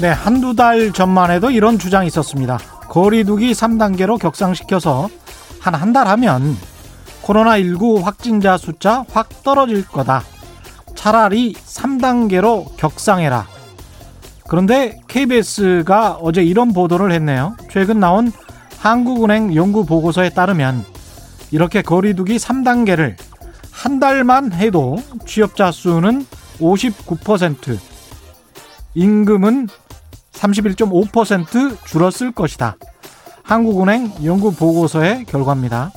네, 한두 달 전만 해도 이런 주장이 있었습니다. 거리두기 3단계로 격상시켜서 한 한 달 하면 코로나19 확진자 숫자 확 떨어질 거다. 차라리 3단계로 격상해라. 그런데 KBS가 어제 이런 보도를 했네요. 최근 나온 한국은행 연구 보고서에 따르면 이렇게 거리두기 3단계를 한 달만 해도 취업자 수는 59%, 임금은 31.5% 줄었을 것이다. 한국은행 연구 보고서의 결과입니다.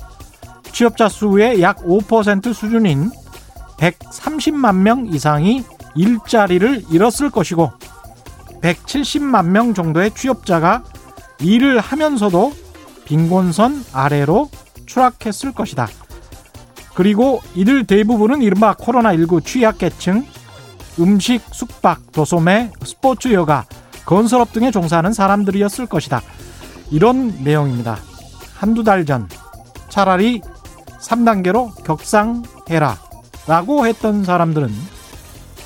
취업자 수의 약 5% 수준인 130만 명 이상이 일자리를 잃었을 것이고 170만 명 정도의 취업자가 일을 하면서도 빈곤선 아래로 추락했을 것이다. 그리고 이들 대부분은 이른바 코로나19 취약계층, 음식, 숙박, 도소매, 스포츠 여가, 건설업 등에 종사하는 사람들이었을 것이다. 이런 내용입니다. 한두 달 전 차라리 3단계로 격상해라 라고 했던 사람들은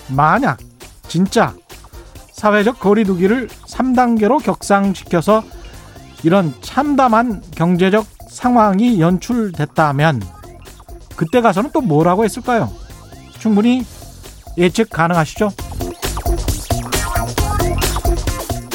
만약 진짜 사회적 거리두기를 3단계로 격상시켜서 이런 참담한 경제적 상황이 연출됐다면 그때 가서는 또 뭐라고 했을까요? 충분히 예측 가능하시죠?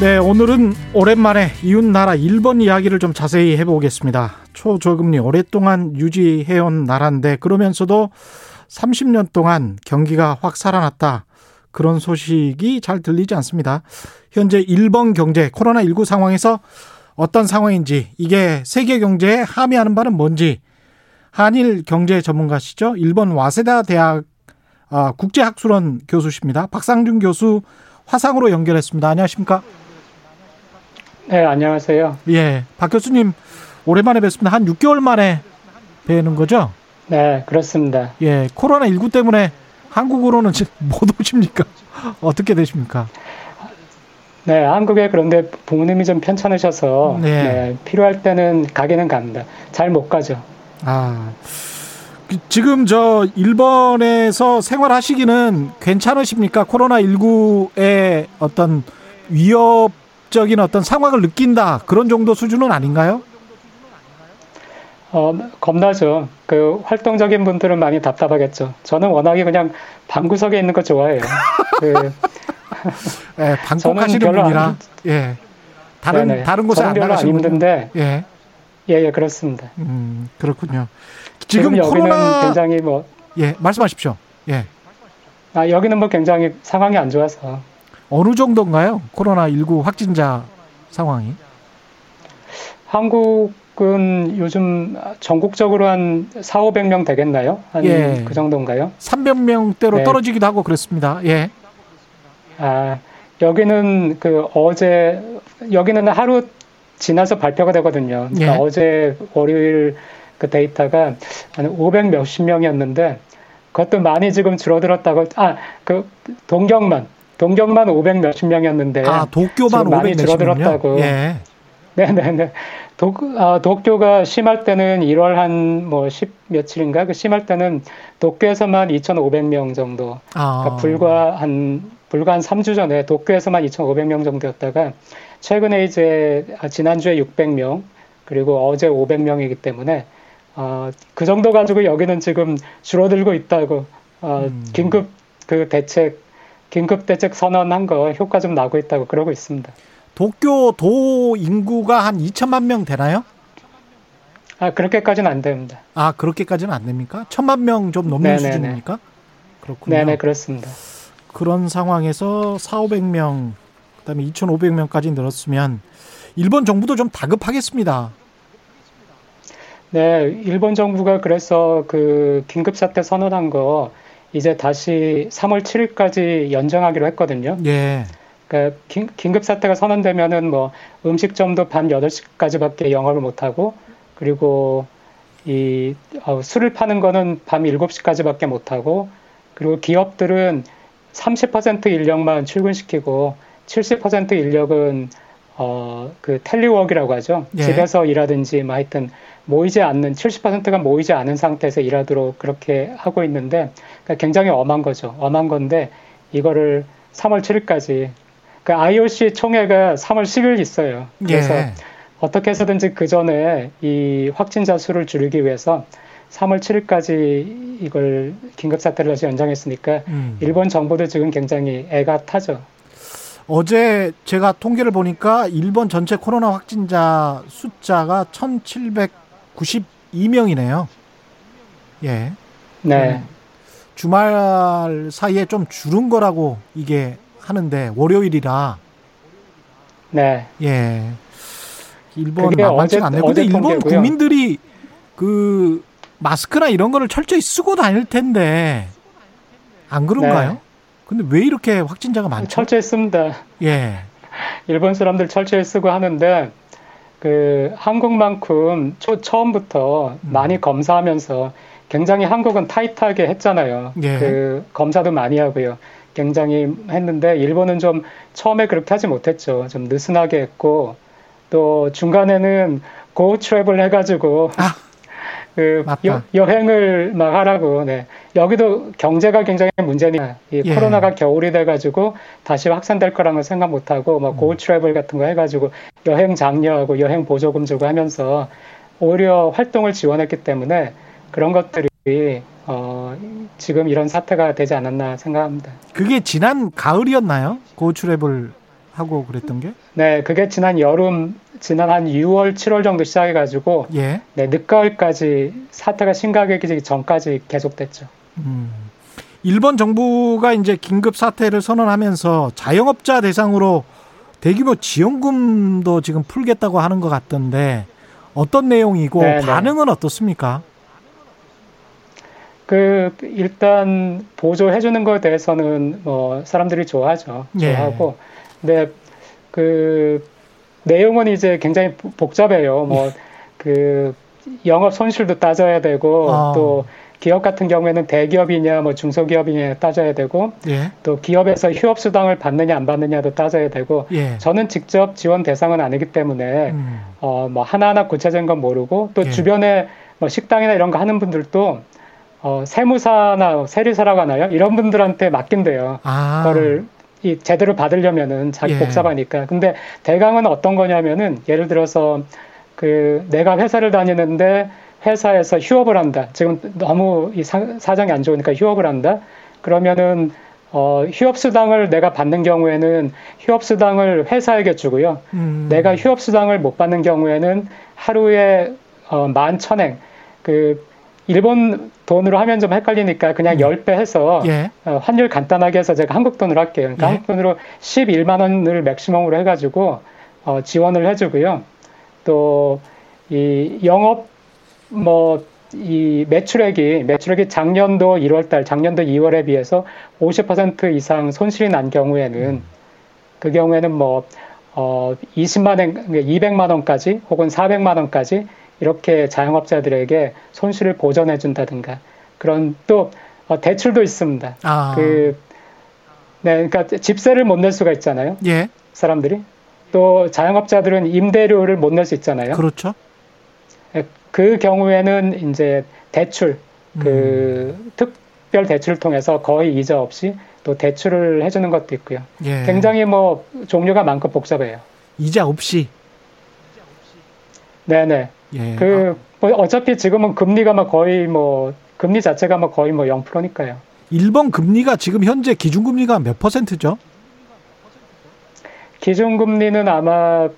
네, 오늘은 오랜만에 이웃 나라 일본 이야기를 좀 자세히 해보겠습니다. 초저금리 오랫동안 유지해온 나라인데 그러면서도 30년 동안 경기가 확 살아났다. 그런 소식이 잘 들리지 않습니다. 현재 일본 경제 코로나19 상황에서 어떤 상황인지 이게 세계 경제에 함의하는 바는 뭔지 한일 경제 전문가시죠. 일본 와세다 대학 아, 국제학술원 교수십니다. 박상준 교수 화상으로 연결했습니다. 안녕하십니까? 네, 안녕하세요. 예, 박 교수님 오랜만에 뵙습니다. 한 6개월 만에 뵈는 거죠? 네, 그렇습니다. 예, 코로나 19 때문에 한국으로는 못 오십니까? 어떻게 되십니까? 네, 한국에 그런데 부모님이 좀 편찮으셔서 네. 네, 필요할 때는 가기는 갑니다. 잘 못 가죠. 아, 그 지금 저 일본에서 생활하시기는 괜찮으십니까? 코로나 19의 어떤 위협 적인 어떤 상황을 느낀다 그런 정도 수준은 아닌가요? 어, 겁나죠. 그 활동적인 분들은 많이 답답하겠죠. 저는 워낙에 그냥 방구석에 있는 거 좋아해요. 그 예, 방콕하시는 분이라 안, 예. 다른 네네. 다른 곳에 안 나가시는 힘든데 예. 예, 예, 그렇습니다. 음, 그렇군요. 지금, 지금 코로나 굉장히 뭐 예, 말씀하십시오. 예. 아, 여기는 뭐 굉장히 상황이 안 좋아서 어느 정도인가요? 코로나 19 확진자 상황이? 한국은 요즘 전국적으로 한 4, 500명 되겠나요? 한그 정도인가요? 300명대로 네. 떨어지기도 하고 그렇습니다. 예. 아, 여기는 그 어제, 여기는 하루 지나서 발표가 되거든요. 그러니까 예. 어제 월요일 그 데이터가 한 500 몇십 명이었는데 그것도 많이 지금 줄어들었다고, 아, 그 동경만, 동경만 500 몇십 명이었는데. 아, 도쿄만 500 많이 줄어들었다고. 예. 네 네 네. 도, 아, 도쿄가 심할 때는 1월 한 뭐 10 며칠인가? 그 심할 때는 도쿄에서만 2,500명 정도. 아. 그러니까 불과 한 불과 한 3주 전에 도쿄에서만 2,500명 정도였다가 최근에 이제 지난주에 600명 그리고 어제 500명이기 때문에 어, 그 정도 가지고 여기는 지금 줄어들고 있다고 어, 음. 긴급 그 대책 긴급 대책 선언한 거 효과 좀 나고 있다고 그러고 있습니다. 도쿄 도 인구가 한 2천만 명 되나요? 아 그렇게까지는 안 됩니다. 아 그렇게까지는 안 됩니까? 천만 명 좀 넘는 네네네. 수준입니까? 그렇군요. 네네 그렇습니다. 그런 상황에서 4, 500명, 그다음에 2,500명까지 늘었으면 일본 정부도 좀 다급하겠습니다. 네, 일본 정부가 그래서 그 긴급 사태 선언한 거 이제 다시 3월 7일까지 연장하기로 했거든요. 예. 그러니까 긴, 급 사태가 선언되면은 뭐 음식점도 밤 8시까지밖에 영업을 못 하고 그리고 이 어, 술을 파는 거는 밤 7시까지밖에 못 하고 그리고 기업들은 30% 인력만 출근시키고 70% 인력은 어, 그 텔리워크라고 하죠. 예. 집에서 일하든지 뭐 하여튼 모이지 않는 70%가 모이지 않은 상태에서 일하도록 그렇게 하고 있는데 그러니까 굉장히 엄한 거죠. 엄한 건데 이거를 3월 7일까지 그 IOC 총회가 3월 10일 있어요. 그래서 예. 어떻게 해서든지 그 전에 이 확진자 수를 줄이기 위해서 3월 7일까지 이걸 긴급 사태를 다시 연장했으니까 음. 일본 정부도 지금 굉장히 애가 타죠. 어제 제가 통계를 보니까 일본 전체 코로나 확진자 숫자가 1,792명이네요. 예. 네. 주말 사이에 좀 줄은 거라고 이게 하는데 월요일이라. 네. 예. 일본 만만치 않네요. 근데 일본 통계고요. 국민들이 그 마스크나 이런 거를 철저히 쓰고 다닐 텐데 안 그런가요? 네. 근데 왜 이렇게 확진자가 많죠? 철저히 씁니다. 예. 일본 사람들 철저히 쓰고 하는데 그 한국만큼 초, 처음부터 음. 많이 검사하면서 굉장히 한국은 타이트하게 했잖아요. 예. 그 검사도 많이 하고요. 굉장히 했는데 일본은 좀 처음에 그렇게 하지 못했죠. 좀 느슨하게 했고 또 중간에는 고 트래블 해가지고 아. 그 여, 여행을 막 하라고. 네. 여기도 경제가 굉장히 문제니까 이 예. 코로나가 겨울이 돼가지고 다시 확산될 거라는 걸 생각 못하고 막고 트래블 같은 거 해가지고 여행 장려하고 여행 보조금 주고 하면서 오히려 활동을 지원했기 때문에 그런 것들이 어, 지금 이런 사태가 되지 않았나 생각합니다. 그게 지난 가을이었나요? 고 트래블 하고 그랬던 게? 네, 그게 지난 여름, 지난 한 6월, 7월 정도 시작해가지고, 예. 네, 늦가을까지 사태가 심각해지기 전까지 계속됐죠. 음. 일본 정부가 이제 긴급 사태를 선언하면서 자영업자 대상으로 대규모 지원금도 지금 풀겠다고 하는 것 같던데 어떤 내용이고 네네. 네. 반응은 어떻습니까? 그 일단 보조해 주는 것에 대해서는 뭐 사람들이 좋아하죠. 예. 좋아하고 예. 네, 그 내용은 이제 굉장히 복잡해요. 뭐그 영업 손실도 따져야 되고 아. 또 기업 같은 경우에는 대기업이냐 뭐 중소기업이냐 따져야 되고 예. 또 기업에서 휴업 수당을 받느냐 안 받느냐도 따져야 되고 예. 저는 직접 지원 대상은 아니기 때문에 음. 어뭐 하나하나 구체적인 건 모르고 또 예. 주변에 뭐 식당이나 이런 거 하는 분들도 어 세무사나 세리사라고 하나요? 이런 분들한테 맡긴대요. 아. 그거를 이 제대로 받으려면은 자기 예. 복잡하니까. 근데 대강은 어떤 거냐면은 예를 들어서 그 내가 회사를 다니는데 회사에서 휴업을 한다. 지금 너무 이 사, 사정이 안 좋으니까 휴업을 한다. 그러면은 어, 휴업수당을 내가 받는 경우에는 휴업수당을 회사에게 주고요. 음. 내가 휴업수당을 못 받는 경우에는 하루에 어, 만 천행, 그 일본 돈으로 하면 좀 헷갈리니까 그냥 음. 10배 해서 예. 어, 환율 간단하게 해서 제가 한국 돈으로 할게요. 그러니까 예. 한국 돈으로 11만 원을 맥시멈으로 해가지고 어, 지원을 해주고요. 또 이 영업 뭐 이 매출액이 매출액이 작년도 1월달, 작년도 2월에 비해서 50% 이상 손실이 난 경우에는 음. 그 경우에는 뭐 어, 20만 원, 200만 원까지 혹은 400만 원까지 이렇게 자영업자들에게 손실을 보전해 준다든가 그런 또 어, 대출도 있습니다. 아. 그 네, 그러니까 집세를 못 낼 수가 있잖아요. 예. 사람들이 또 자영업자들은 임대료를 못 낼 수 있잖아요. 그렇죠. 네, 그 경우에는 이제 대출 그 음. 특별 대출을 통해서 거의 이자 없이 또 대출을 해주는 것도 있고요. 예. 굉장히 뭐 종류가 많고 복잡해요. 이자 없이. 네네. 예. 그, 뭐 어차피 지금은 금리가 막 거의 뭐, 금리 자체가 막 거의 뭐 0%니까요. 일본 금리가 지금 현재 기준금리가 몇 퍼센트죠? 기준금리는 아마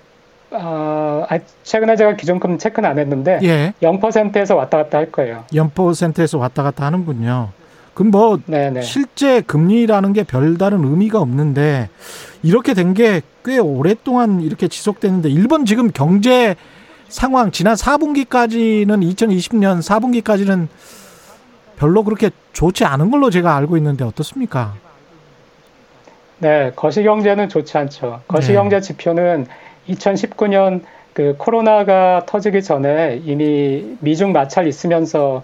아, 최근에 제가 기준금리 체크는 안 했는데 예. 0%에서 왔다 갔다 할 거예요. 0%에서 왔다 갔다 하는군요. 그럼 뭐 네네. 실제 금리라는 게 별다른 의미가 없는데 이렇게 된 게 꽤 오랫동안 이렇게 지속되는데 일본 지금 경제 상황 지난 4분기까지는 2020년 4분기까지는 별로 그렇게 좋지 않은 걸로 제가 알고 있는데 어떻습니까? 네, 거시경제는 좋지 않죠. 거시경제 네. 지표는 2019년 그 코로나가 터지기 전에 이미 미중 마찰 있으면서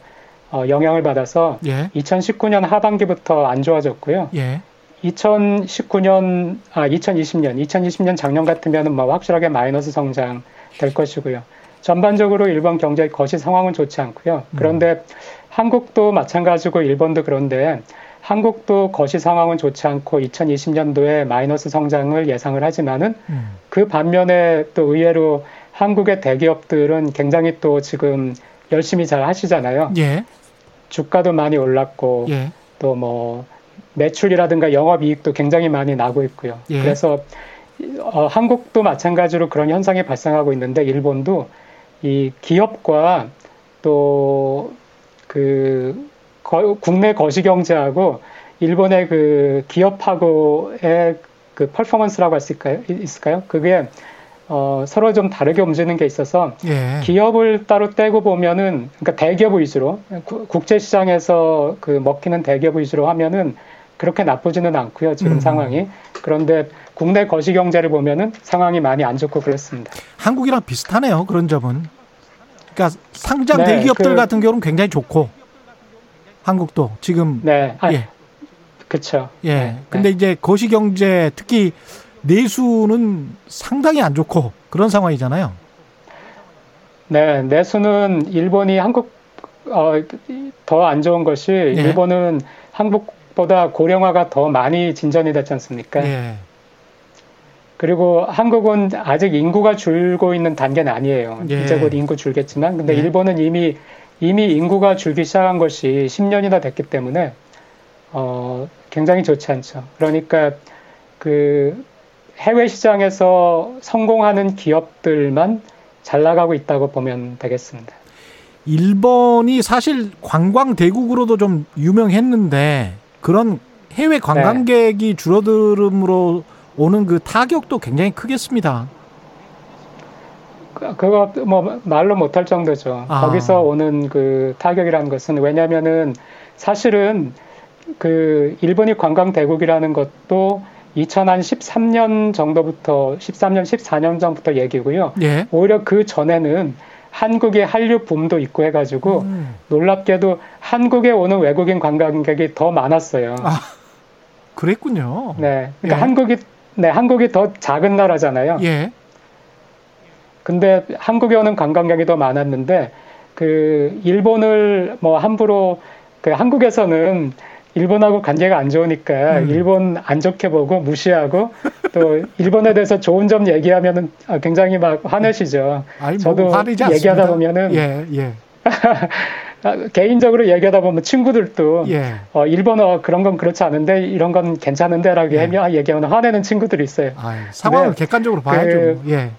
어, 영향을 받아서 예. 2019년 하반기부터 안 좋아졌고요. 예. 2019년 아 2020년 2020년 작년 같으면은 뭐 확실하게 마이너스 성장 될 것이고요. 전반적으로 일본 경제 거시 상황은 좋지 않고요. 그런데 음. 한국도 마찬가지고 일본도 그런데 한국도 거시 상황은 좋지 않고 2020년도에 마이너스 성장을 예상을 하지만은 음. 그 반면에 또 의외로 한국의 대기업들은 굉장히 또 지금 열심히 잘 하시잖아요. 예. 주가도 많이 올랐고 예. 또뭐 매출이라든가 영업이익도 굉장히 많이 나고 있고요. 예. 그래서 어, 한국도 마찬가지로 그런 현상이 발생하고 있는데 일본도 이 기업과 또그 국내 거시경제하고 일본의 그 기업하고의 그 퍼포먼스라고 할수 있을까요? 그게 어, 서로 좀 다르게 움직이는 게 있어서 예. 기업을 따로 떼고 보면은 그러니까 대기업 위주로 국제 시장에서 그 먹히는 대기업 위주로 하면은 그렇게 나쁘지는 않고요 지금 음. 상황이 그런데 국내 거시 경제를 보면은 상황이 많이 안 좋고 그렇습니다. 한국이랑 비슷하네요 그런 점은. 그러니까 상장 네, 대기업들 그, 같은 경우는 굉장히 좋고 한국도 지금 네, 아, 예, 그렇죠. 예, 네, 근데 네. 이제 거시 경제 특히 내수는 상당히 안 좋고 그런 상황이잖아요. 네, 내수는 일본이 한국 어, 더 안 좋은 것이 예. 일본은 한국보다 고령화가 더 많이 진전이 됐지 않습니까? 예. 그리고 한국은 아직 인구가 줄고 있는 단계는 아니에요. 예. 이제 곧 인구 줄겠지만, 근데 예. 일본은 이미 이미 인구가 줄기 시작한 것이 10년이나 됐기 때문에 어, 굉장히 좋지 않죠. 그러니까 그 해외 시장에서 성공하는 기업들만 잘 나가고 있다고 보면 되겠습니다. 일본이 사실 관광 대국으로도 좀 유명했는데 그런 해외 관광객이 네. 줄어들음으로 오는 그 타격도 굉장히 크겠습니다. 그, 그거 뭐 말로 못할 정도죠. 아. 거기서 오는 그 타격이라는 것은 왜냐면은 사실은 그 일본이 관광 대국이라는 것도 2013년 정도부터 13년 14년 전부터 얘기고요. 예. 오히려 그 전에는 한국의 한류 붐도 있고 해가지고 음. 놀랍게도 한국에 오는 외국인 관광객이 더 많았어요. 아, 그랬군요. 네, 그러니까 예. 한국이 네 한국이 더 작은 나라잖아요. 예. 근데 한국에 오는 관광객이 더 많았는데 그 일본을 뭐 함부로 그 한국에서는 일본하고 관계가 안 좋으니까 음. 일본 안 좋게 보고 무시하고 또 일본에 대해서 좋은 점 얘기하면은 굉장히 막 화내시죠. 아니, 뭐 저도 얘기하다 보면은 예, 예. 개인적으로 얘기하다 보면 친구들도 예. 어, 일본어 그런 건 그렇지 않은데 이런 건 괜찮은데라고 예. 얘기하면 화내는 친구들이 있어요. 아유, 상황을 객관적으로 봐야죠. 그, 예.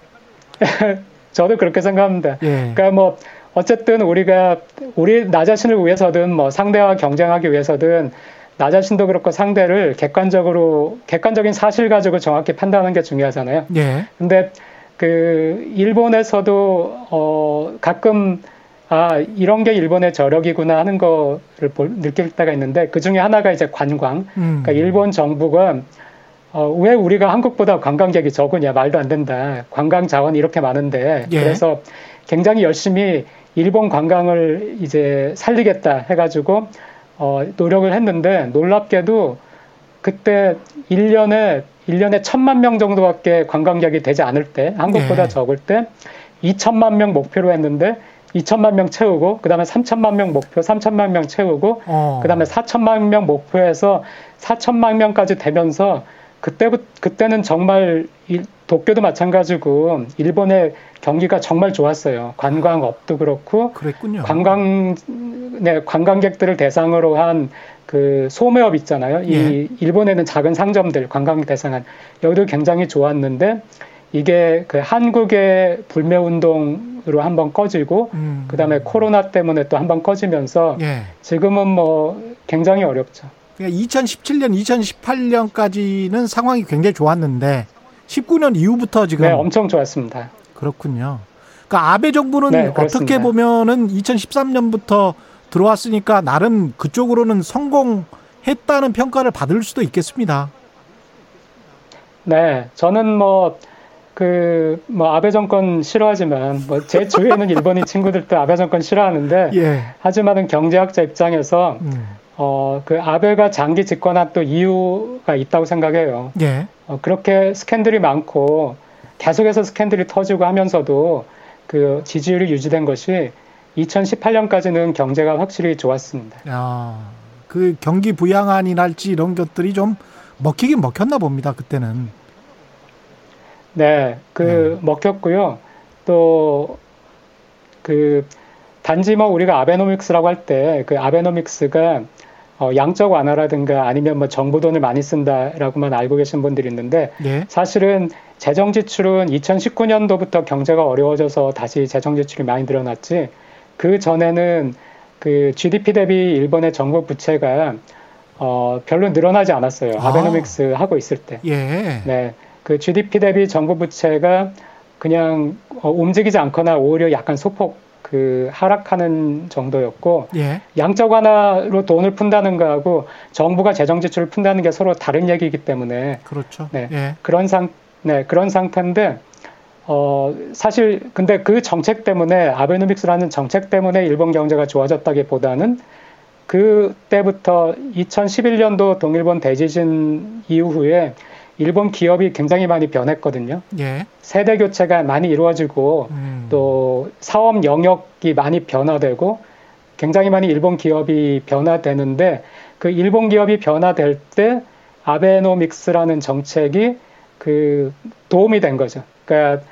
저도 그렇게 생각합니다. 예. 그러니까 뭐 어쨌든 우리가 우리 나 자신을 위해서든 뭐 상대와 경쟁하기 위해서든 나 자신도 그렇고 상대를 객관적으로 객관적인 사실 가지고 정확히 판단하는 게 중요하잖아요. 예. 근데 그 일본에서도 어 가끔 아 이런 게 일본의 저력이구나 하는 거를 볼, 느낄 때가 있는데 그 중에 하나가 이제 관광. 음. 그러니까 일본 정부가 어, 왜 우리가 한국보다 관광객이 적으냐 말도 안 된다. 관광 자원이 이렇게 많은데 예. 그래서 굉장히 열심히 일본 관광을 이제 살리겠다 해가지고 어, 노력을 했는데 놀랍게도 그때 1년에 1년에 천만 명 정도밖에 관광객이 되지 않을 때 한국보다 예. 적을 때 2천만 명 목표로 했는데 2천만 명 채우고 그다음에 3천만 명 목표 3천만 명 채우고 어. 그다음에 4천만 명 목표에서 4천만 명까지 되면서 그때부 그때는 정말 도쿄도 마찬가지고 일본의 경기가 정말 좋았어요. 관광업도 그렇고 그랬군요. 관광 네 관광객들을 대상으로 한 그 소매업 있잖아요. 이 예. 일본에는 작은 상점들 관광 대상한 여기도 굉장히 좋았는데 이게 그 한국의 불매 운동으로 한번 꺼지고 음. 그다음에 코로나 때문에 또 한번 꺼지면서 예. 지금은 뭐 굉장히 어렵죠. 그러니까 2017년, 2018년까지는 상황이 굉장히 좋았는데 19년 이후부터 지금 네, 엄청 좋았습니다. 그렇군요. 그러니까 아베 정부는 네, 어떻게 보면은 2013년부터 들어왔으니까 나름 그쪽으로는 성공했다는 평가를 받을 수도 있겠습니다. 네, 저는 뭐, 그, 뭐, 아베 정권 싫어하지만, 뭐, 제 주위에는 일본인 친구들도 아베 정권 싫어하는데, 예. 하지만은 경제학자 입장에서, 음. 어, 그 아베가 장기 집권한 또 이유가 있다고 생각해요. 예. 어, 그렇게 스캔들이 많고, 계속해서 스캔들이 터지고 하면서도 그 지지율이 유지된 것이 2018년까지는 경제가 확실히 좋았습니다. 아, 그 경기 부양안이랄지 이런 것들이 좀 먹히긴 먹혔나 봅니다. 그때는. 네, 그 네. 먹혔고요. 또 그 단지 뭐 우리가 아베노믹스라고 할 때 그 아베노믹스가 어, 양적 완화라든가 아니면 뭐 정부 돈을 많이 쓴다라고만 알고 계신 분들이 있는데 네. 사실은 재정 지출은 2019년도부터 경제가 어려워져서 다시 재정 지출이 많이 늘어났지 그 전에는 그 GDP 대비 일본의 정부 부채가 어, 별로 늘어나지 않았어요. 아. 아베노믹스 하고 있을 때. 예. 네. 그 GDP 대비 정부 부채가 그냥 어, 움직이지 않거나 오히려 약간 소폭 그 하락하는 정도였고 예. 양적 완화로 돈을 푼다는 거하고 정부가 재정 지출을 푼다는 게 서로 다른 얘기이기 때문에 그렇죠. 네. 예. 그런 상 네, 그런 상태인데 어, 사실 근데 그 정책 때문에 아베노믹스라는 정책 때문에 일본 경제가 좋아졌다기보다는 그때부터 2011년도 동일본 대지진 이후에 일본 기업이 굉장히 많이 변했거든요. 예. 세대 교체가 많이 이루어지고 음. 또 사업 영역이 많이 변화되고 굉장히 많이 일본 기업이 변화되는데 그 일본 기업이 변화될 때 아베노믹스라는 정책이 그 도움이 된 거죠. 그러니까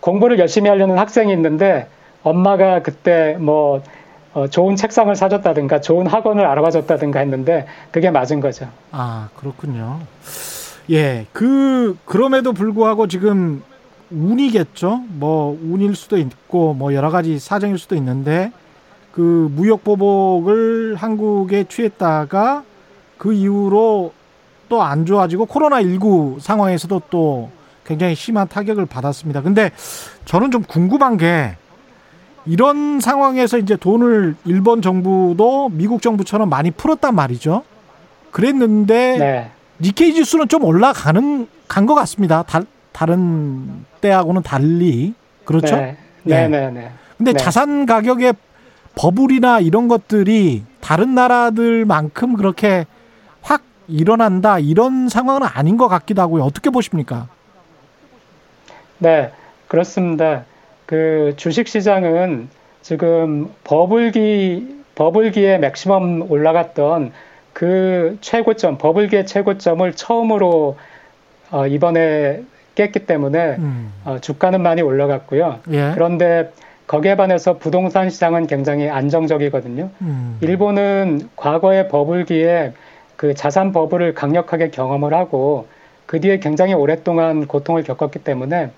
공부를 열심히 하려는 학생이 있는데 엄마가 그때 뭐 어, 좋은 책상을 사줬다든가 좋은 학원을 알아봐 줬다든가 했는데 그게 맞은 거죠. 아 그렇군요. 예, 그 그럼에도 불구하고 지금 운이겠죠. 뭐 운일 수도 있고 뭐 여러 가지 사정일 수도 있는데 그 무역 보복을 한국에 취했다가 그 이후로 또 안 좋아지고 코로나 19 상황에서도 또 굉장히 심한 타격을 받았습니다. 근데 저는 좀 궁금한 게 이런 상황에서 이제 돈을 일본 정부도 미국 정부처럼 많이 풀었단 말이죠. 그랬는데 네. 니케이 지수는 좀 올라가는 간 것 같습니다. 다, 다른 때하고는 달리 그렇죠. 네, 네, 네. 네, 네. 근데 네. 자산 가격의 버블이나 이런 것들이 다른 나라들만큼 그렇게 확 일어난다 이런 상황은 아닌 것 같기도 하고요. 어떻게 보십니까? 네, 그렇습니다. 그 주식 시장은 지금 버블기 버블기에 맥시멈 올라갔던 그 최고점 버블기의 최고점을 처음으로 어, 이번에 깼기 때문에 음. 어, 주가는 많이 올라갔고요. 예. 그런데 거기에 반해서 부동산 시장은 굉장히 안정적이거든요. 음. 일본은 과거의 버블기에 그 자산 버블을 강력하게 경험을 하고 그 뒤에 굉장히 오랫동안 고통을 겪었기 때문에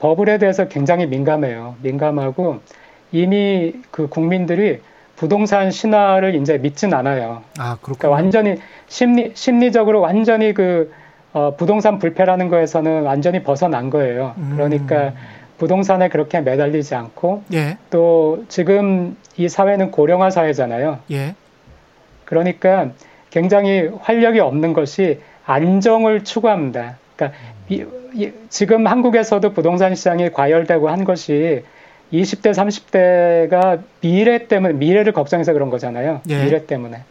버블에 대해서 굉장히 민감해요. 민감하고 이미 그 국민들이 부동산 신화를 이제 믿진 않아요. 아, 그러니까 완전히 심리 심리적으로 완전히 그 어, 부동산 불패라는 거에서는 완전히 벗어난 거예요. 음. 그러니까 부동산에 그렇게 매달리지 않고 예. 또 지금 이 사회는 고령화 사회잖아요. 예. 그러니까 굉장히 활력이 없는 것이 안정을 추구합니다. 그러니까 이, 이, 지금 한국에서도 부동산 시장이 과열되고 한 것이 20대, 30대가 미래 때문에, 미래를 걱정해서 그런 거잖아요. 예. 미래 때문에.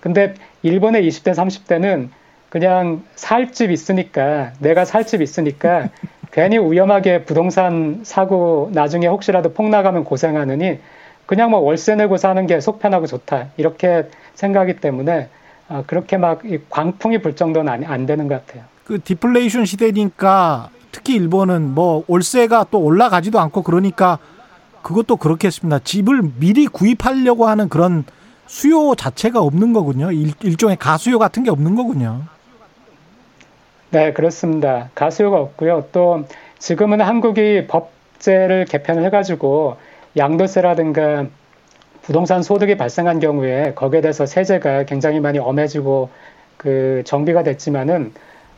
근데 일본의 20대, 30대는 그냥 살 집 있으니까, 내가 살 집 있으니까 괜히 위험하게 부동산 사고 나중에 혹시라도 폭 나가면 고생하느니 그냥 뭐 월세 내고 사는 게 속 편하고 좋다. 이렇게 생각하기 때문에 어, 그렇게 막 광풍이 불 정도는 안, 안 되는 것 같아요. 그 디플레이션 시대니까 특히 일본은 뭐 월세가 또 올라가지도 않고 그러니까 그것도 그렇겠습니다. 집을 미리 구입하려고 하는 그런 수요 자체가 없는 거군요. 일, 일종의 가수요 같은 게 없는 거군요. 네, 그렇습니다. 가수요가 없고요. 또 지금은 한국이 법제를 개편을 해가지고 양도세라든가 부동산 소득이 발생한 경우에 거기에 대해서 세제가 굉장히 많이 엄해지고 그 정비가 됐지만은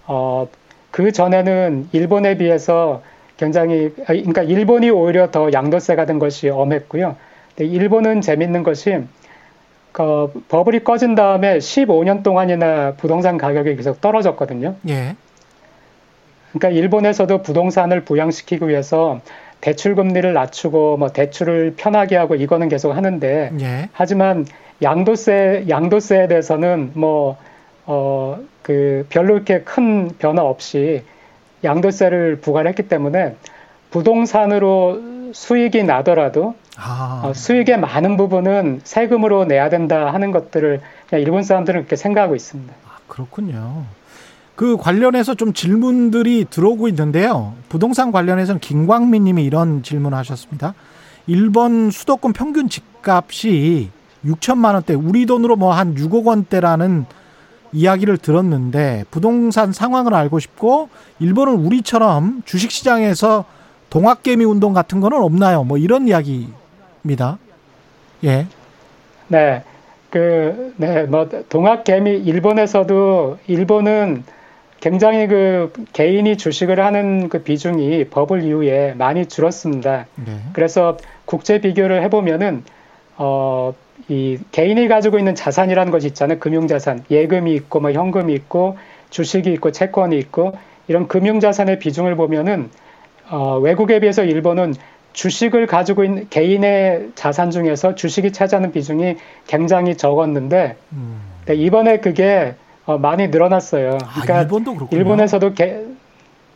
어, 그 전에는 일본에 비해서 굉장히, 그러니까 일본이 오히려 더 양도세 가든 것이 엄했고요. 근데 일본은 재밌는 것이 그 버블이 꺼진 다음에 15년 동안이나 부동산 가격이 계속 떨어졌거든요. 예. 그러니까 일본에서도 부동산을 부양시키기 위해서 대출 금리를 낮추고 뭐 대출을 편하게 하고 이거는 계속 하는데 예. 하지만 양도세 양도세에 대해서는 뭐 어 그 별로 이렇게 큰 변화 없이 양도세를 부과를 했기 때문에 부동산으로 수익이 나더라도 아. 어, 수익의 많은 부분은 세금으로 내야 된다 하는 것들을 일본 사람들은 그렇게 생각하고 있습니다. 아, 그렇군요. 그 관련해서 좀 질문들이 들어오고 있는데요. 부동산 관련해서는 김광민 님이 이런 질문을 하셨습니다. 일본 수도권 평균 집값이 6천만 원대, 우리 돈으로 뭐 한 6억 원대라는 이야기를 들었는데 부동산 상황을 알고 싶고 일본은 우리처럼 주식 시장에서 동학개미 운동 같은 거는 없나요? 뭐 이런 이야기입니다. 예. 네. 그, 네, 뭐, 동학개미, 일본에서도, 일본은 굉장히 그 개인이 주식을 하는 그 비중이 버블 이후에 많이 줄었습니다. 네. 그래서 국제 비교를 해보면은, 어, 이 개인이 가지고 있는 자산이라는 것이 있잖아요. 금융자산. 예금이 있고, 뭐 현금이 있고, 주식이 있고, 채권이 있고, 이런 금융자산의 비중을 보면은 어, 외국에 비해서 일본은 주식을 가지고 있는 개인의 자산 중에서 주식이 차지하는 비중이 굉장히 적었는데 음. 네, 이번에 그게 어, 많이 늘어났어요. 아, 그러니까 아, 일본도 그렇군요. 일본에서도 개,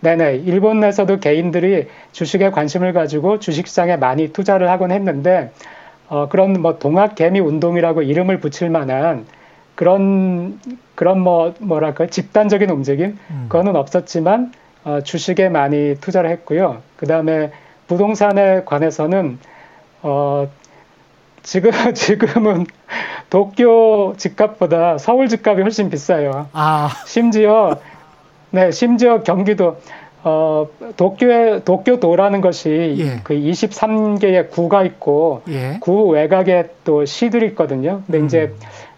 네네 일본에서도 개인들이 주식에 관심을 가지고 주식시장에 많이 투자를 하곤 했는데 어, 그런 뭐 동학 개미 운동이라고 이름을 붙일 만한 그런 그런 뭐 뭐랄까 집단적인 움직임 음. 그거는 없었지만 어, 주식에 많이 투자를 했고요. 그 다음에 부동산에 관해서는 어, 지금 지금은 도쿄 집값보다 서울 집값이 훨씬 비싸요. 아. 심지어 네 심지어 경기도 어, 도쿄에 도쿄도라는 것이 예. 그 23개의 구가 있고 예. 구 외곽에 또 시들이 있거든요. 근데 음. 이제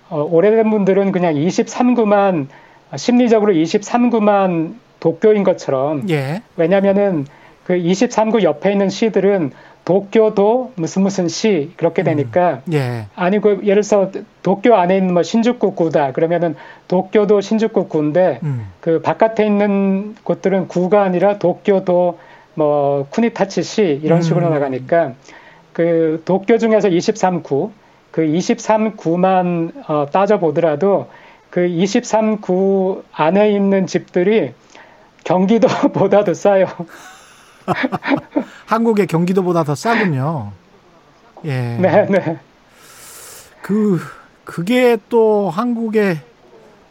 어, 오래된 분들은 그냥 23구만 심리적으로 23구만 도쿄인 것처럼 예. 왜냐면은 그 23구 옆에 있는 시들은 도쿄도 무슨 무슨 시 그렇게 음. 되니까 음. 예. 아니고 그 예를 들어서 도쿄 안에 있는 뭐 신주쿠 구다 그러면은 도쿄도 신주쿠 구인데 음. 그 바깥에 있는 곳들은 구가 아니라 도쿄도 뭐 쿠니타치 시 이런 식으로 음. 나가니까 그 도쿄 중에서 23구 그 23구만 어, 따져 보더라도 그 23구 안에 있는 집들이 경기도보다 더 싸요. 한국의 경기도보다 더 싸군요. 예. 네, 네. 그 그게 또 한국의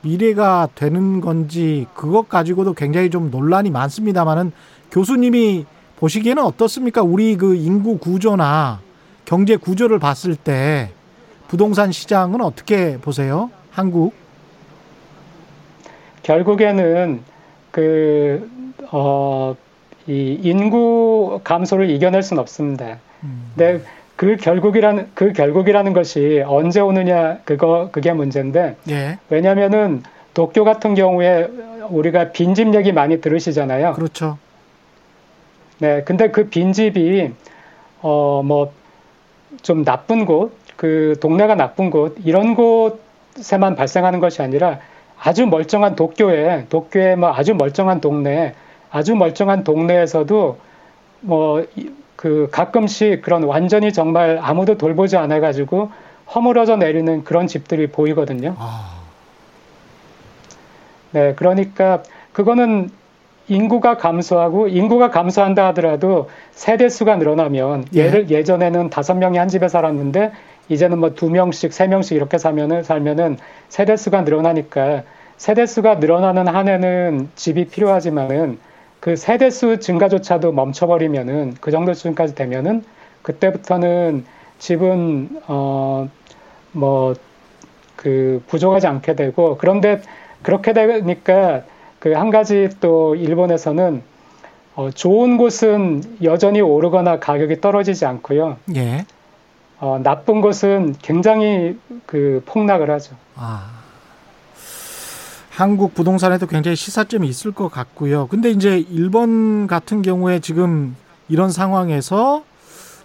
미래가 되는 건지 그것 가지고도 굉장히 좀 논란이 많습니다만은 교수님이 보시기에는 어떻습니까? 우리 그 인구 구조나 경제 구조를 봤을 때 부동산 시장은 어떻게 보세요? 한국? 결국에는 그, 어, 이 인구 감소를 이겨낼 수는 없습니다. 음. 근데 그 결국이라는, 그 결국이라는 것이 언제 오느냐, 그거, 그게 문제인데, 예. 왜냐면은 도쿄 같은 경우에 우리가 빈집 얘기 많이 들으시잖아요. 그렇죠. 네, 근데 그 빈집이, 어, 뭐, 좀 나쁜 곳, 그 동네가 나쁜 곳, 이런 곳에만 발생하는 것이 아니라 아주 멀쩡한 도쿄에 도쿄에 뭐 아주 멀쩡한 동네 아주 멀쩡한 동네에서도 뭐 그 가끔씩 그런 완전히 정말 아무도 돌보지 않아 가지고 허물어져 내리는 그런 집들이 보이거든요. 아. 네, 그러니까 그거는 인구가 감소하고 인구가 감소한다 하더라도 세대 수가 늘어나면 예. 예를 예전에는 다섯 명이 한 집에 살았는데 이제는 뭐 두 명씩, 세 명씩 이렇게 살면은 살면은 세대 수가 늘어나니까 세대 수가 늘어나는 한 해는 집이 필요하지만은 그 세대 수 증가조차도 멈춰버리면은 그 정도 수준까지 되면은 그때부터는 집은 어 뭐 그 부족하지 않게 되고 그런데 그렇게 되니까 그 한 가지 또 일본에서는 어 좋은 곳은 여전히 오르거나 가격이 떨어지지 않고요. 예. 어, 나쁜 것은 굉장히 그 폭락을 하죠. 아. 한국 부동산에도 굉장히 시사점이 있을 것 같고요. 근데 이제 일본 같은 경우에 지금 이런 상황에서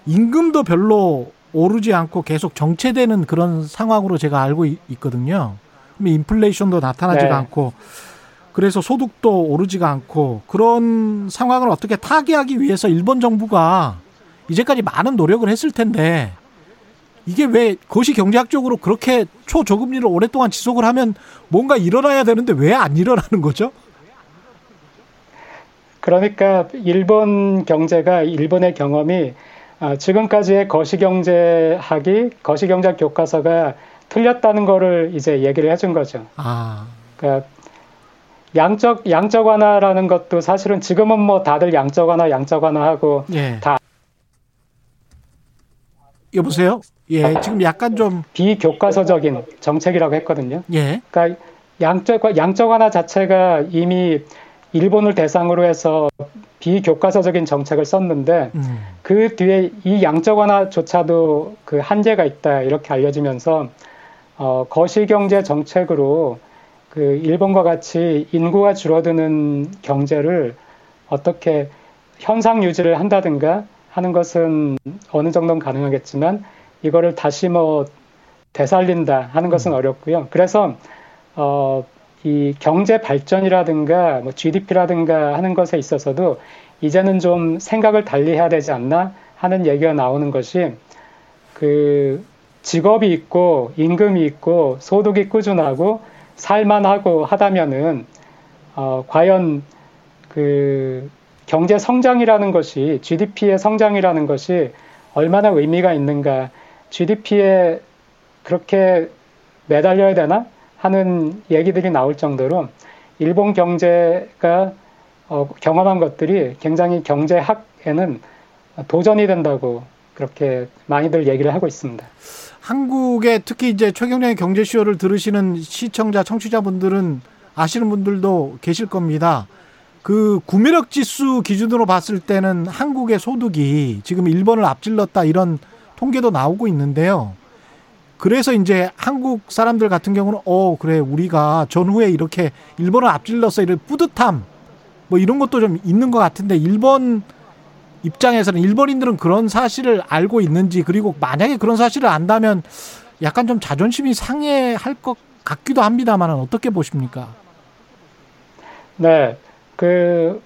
임금도 별로 오르지 않고 계속 정체되는 그런 상황으로 제가 알고 있거든요. 인플레이션도 나타나지가 네. 않고 그래서 소득도 오르지가 않고 그런 상황을 어떻게 타개하기 위해서 일본 정부가 이제까지 많은 노력을 했을 텐데 이게 왜 거시 경제학적으로 그렇게 초저금리를 오랫동안 지속을 하면 뭔가 일어나야 되는데 왜 안 일어나는 거죠? 그러니까 일본 경제가 일본의 경험이 아, 지금까지의 거시경제학이 거시경제학 교과서가 틀렸다는 거를 이제 얘기를 해준 거죠. 아. 그러니까 양적 양적 완화라는 것도 사실은 지금은 뭐 다들 양적 완화 양적 완화 하고 예. 다 여보세요? 예, 지금 약간 좀 비교과서적인 정책이라고 했거든요. 예. 그러니까 양적 양적 완화 자체가 이미 일본을 대상으로 해서 비교과서적인 정책을 썼는데 음. 그 뒤에 이 양적 완화조차도 그 한계가 있다 이렇게 알려지면서 어, 거시경제 정책으로 그 일본과 같이 인구가 줄어드는 경제를 어떻게 현상 유지를 한다든가 하는 것은 어느 정도는 가능하겠지만 이거를 다시 뭐 되살린다 하는 것은 음. 어렵고요. 그래서 어, 이 경제 발전이라든가 뭐 GDP라든가 하는 것에 있어서도 이제는 좀 생각을 달리 해야 되지 않나 하는 얘기가 나오는 것이 그 직업이 있고 임금이 있고 소득이 꾸준하고 살만하고 하다면은 어, 과연 그 경제 성장이라는 것이 GDP의 성장이라는 것이 얼마나 의미가 있는가 GDP에 그렇게 매달려야 되나 하는 얘기들이 나올 정도로 일본 경제가 어, 경험한 것들이 굉장히 경제학에는 도전이 된다고 그렇게 많이들 얘기를 하고 있습니다. 한국에 특히 이제 최경련의 경제쇼를 들으시는 시청자, 청취자분들은 아시는 분들도 계실 겁니다. 그 구매력 지수 기준으로 봤을 때는 한국의 소득이 지금 일본을 앞질렀다 이런 통계도 나오고 있는데요. 그래서 이제 한국 사람들 같은 경우는 어 그래 우리가 전후에 이렇게 일본을 앞질러서 이런 뿌듯함 뭐 이런 것도 좀 있는 것 같은데 일본 입장에서는 일본인들은 그런 사실을 알고 있는지 그리고 만약에 그런 사실을 안다면 약간 좀 자존심이 상해할 것 같기도 합니다만 어떻게 보십니까? 네, 그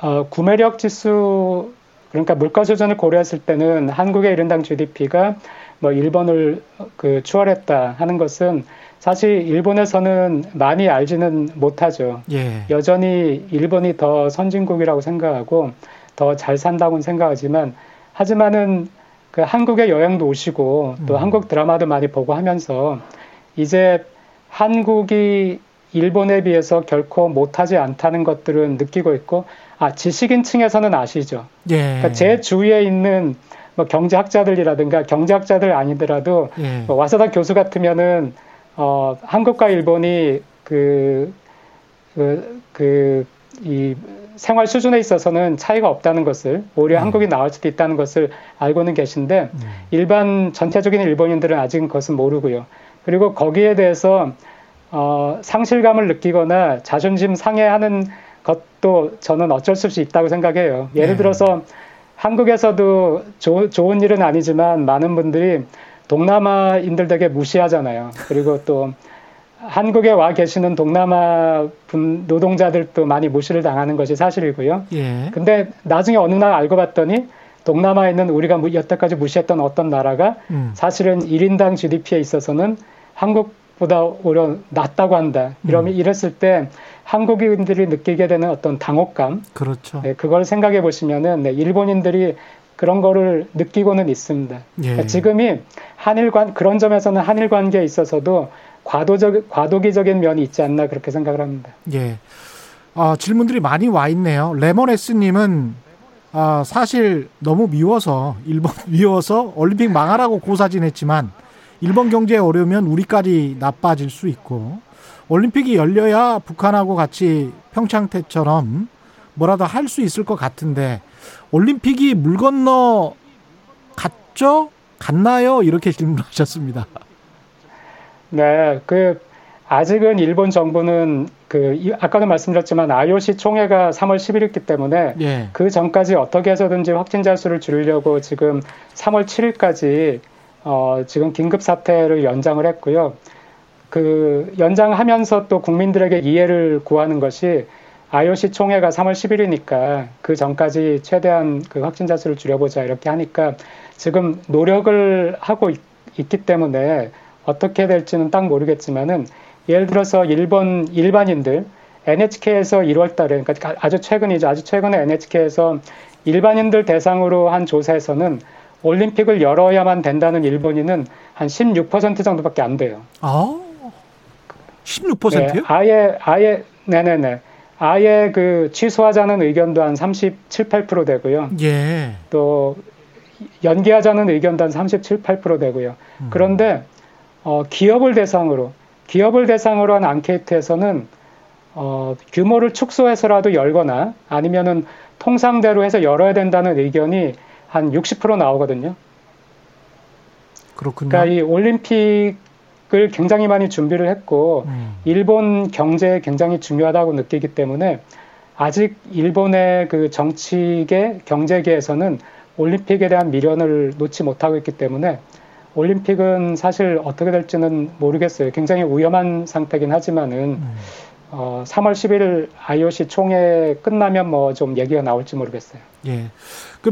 어, 구매력 지수 그러니까 물가 수준을 고려했을 때는 한국의 1인당 GDP가 뭐 일본을 그 추월했다 하는 것은 사실 일본에서는 많이 알지는 못하죠. 예. 여전히 일본이 더 선진국이라고 생각하고 더 잘 산다고 생각하지만 하지만은 그 한국에 여행도 오시고 또 음. 한국 드라마도 많이 보고 하면서 이제 한국이 일본에 비해서 결코 못하지 않다는 것들은 느끼고 있고 아 지식인층에서는 아시죠. 예. 그러니까 제 주위에 있는 뭐 경제학자들이라든가 경제학자들 아니더라도 예. 뭐 와사다 교수 같으면은 어 한국과 일본이 그 그 그 이 생활 수준에 있어서는 차이가 없다는 것을 오히려 음. 한국이 나을 수도 있다는 것을 알고는 계신데 음. 일반 전체적인 일본인들은 아직은 그것은 모르고요. 그리고 거기에 대해서 어, 상실감을 느끼거나 자존심 상해하는 것도 저는 어쩔 수 없이 있다고 생각해요. 예를 네. 들어서 한국에서도 조, 좋은 일은 아니지만 많은 분들이 동남아인들 되게 무시하잖아요. 그리고 또 한국에 와 계시는 동남아 분 노동자들도 많이 무시를 당하는 것이 사실이고요. 예. 근데 나중에 어느 날 알고 봤더니 동남아에 있는 우리가 여태까지 무시했던 어떤 나라가 음. 사실은 1인당 GDP에 있어서는 한국 보다 오히려 낫다고 한다. 이러면 음. 이랬을 때 한국인들이 느끼게 되는 어떤 당혹감. 그렇죠. 네, 그걸 생각해 보시면은 네, 일본인들이 그런 거를 느끼고는 있습니다. 예. 그러니까 지금이 한일 관 그런 점에서는 한일 관계에 있어서도 과도적 과도기적인 면이 있지 않나 그렇게 생각을 합니다. 예. 어, 질문들이 많이 와 있네요. 레몬에스님은 아, 사실 너무 미워서 일본 미워서 올림픽 망하라고 고사진했지만 일본 경제에 어려우면 우리까지 나빠질 수 있고 올림픽이 열려야 북한하고 같이 평창태처럼 뭐라도 할 수 있을 것 같은데 올림픽이 물 건너 갔죠? 갔나요? 이렇게 질문하셨습니다. 네, 그 아직은 일본 정부는 그 아까도 말씀드렸지만 IOC 총회가 3월 10일이기 때문에 예. 그 전까지 어떻게 해서든지 확진자 수를 줄이려고 지금 3월 7일까지 어, 지금 긴급 사태를 연장을 했고요. 그 연장하면서 또 국민들에게 이해를 구하는 것이 IOC 총회가 3월 10일이니까 그 전까지 최대한 그 확진자 수를 줄여보자 이렇게 하니까 지금 노력을 하고 있, 기 때문에 어떻게 될지는 딱 모르겠지만은 예를 들어서 일본 일반인들 NHK에서 1월 달에 그러니까 아주 최근이죠. 아주 최근에 NHK에서 일반인들 대상으로 한 조사에서는 올림픽을 열어야만 된다는 일본인은 한 16% 정도밖에 안 돼요. 아, 16%요? 네, 아예 아예 네네네. 아예 그 취소하자는 의견도 한 37, 8% 되고요. 예. 또 연기하자는 의견도 한 37, 8% 되고요. 음. 그런데 어, 기업을 대상으로 기업을 대상으로 한 앙케이트에서는 어, 규모를 축소해서라도 열거나 아니면은 통상대로 해서 열어야 된다는 의견이 한 60% 나오거든요. 그렇군요. 그러니까 이 올림픽 을 굉장히 많이 준비를 했고 음. 일본 경제에 굉장히 중요하다고 느끼기 때문에 아직 일본의 그 정치계, 경제계에서는 올림픽에 대한 미련을 놓지 못하고 있기 때문에 올림픽은 사실 어떻게 될지는 모르겠어요. 굉장히 위험한 상태긴 하지만은 음. 어, 3월 11일 IOC 총회 끝나면 뭐 좀 얘기가 나올지 모르겠어요. 예. 그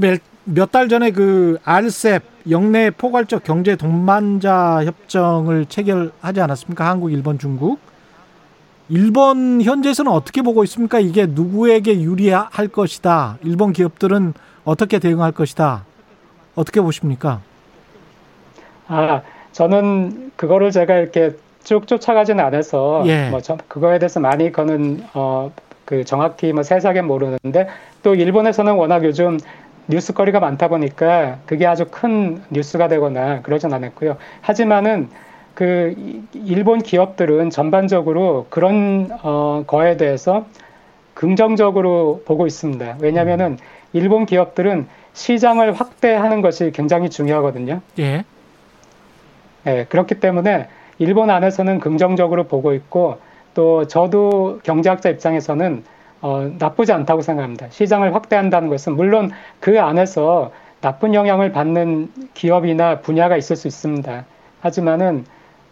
몇 달 전에 그 RCEP 영내 포괄적 경제 동반자 협정을 체결하지 않았습니까? 한국, 일본, 중국. 일본 현재에서는 어떻게 보고 있습니까? 이게 누구에게 유리할 것이다. 일본 기업들은 어떻게 대응할 것이다. 어떻게 보십니까? 아, 저는 그거를 제가 이렇게 쭉 쫓아가지는 않아서 예. 뭐 저, 그거에 대해서 많이 거는 어, 그 정확히 뭐 세세하게 모르는데 또 일본에서는 워낙 요즘 뉴스거리가 많다 보니까 그게 아주 큰 뉴스가 되거나 그러진 않았고요. 하지만은 그 일본 기업들은 전반적으로 그런 어 거에 대해서 긍정적으로 보고 있습니다. 왜냐하면은 일본 기업들은 시장을 확대하는 것이 굉장히 중요하거든요. 예. 네, 그렇기 때문에 일본 안에서는 긍정적으로 보고 있고 또 저도 경제학자 입장에서는 어, 나쁘지 않다고 생각합니다. 시장을 확대한다는 것은 물론 그 안에서 나쁜 영향을 받는 기업이나 분야가 있을 수 있습니다. 하지만은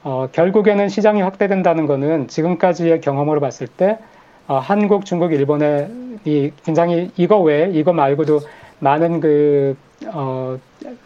어, 결국에는 시장이 확대된다는 것은 지금까지의 경험으로 봤을 때 어, 한국, 중국, 일본의 이 굉장히 이거 외에 이거 말고도 많은 그 어,